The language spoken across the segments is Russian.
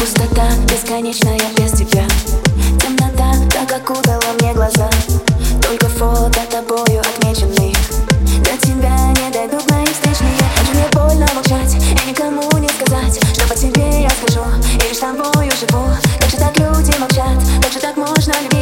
Темнота бесконечная без тебя. Темнота так окутала мне глаза. Только фото тобою отмеченных До тебя не дойдут мои встречные. Как мне больно молчать и никому не сказать Что по тебе я скажу. И лишь тобою живу. Как же так люди молчат, как же так можно любить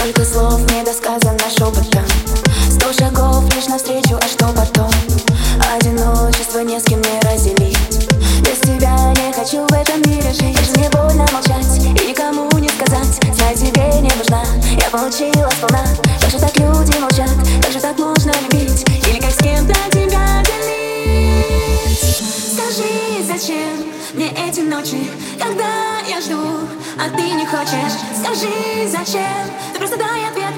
Столько слов недосказано шепотом Сто шагов лишь навстречу, а что потом? Одиночество не с кем не разделить. Без тебя не хочу в этом мире жить. Же мне больно молчать и никому не сказать. Я тебе не нужна, я получила сполна. Как же так люди молчат, как же так можно любить? Или как с кем-то тебя делить? Скажи, зачем мне эти ночи, когда я жду, а ты не хочешь? Скажи, зачем, ты просто дай ответ,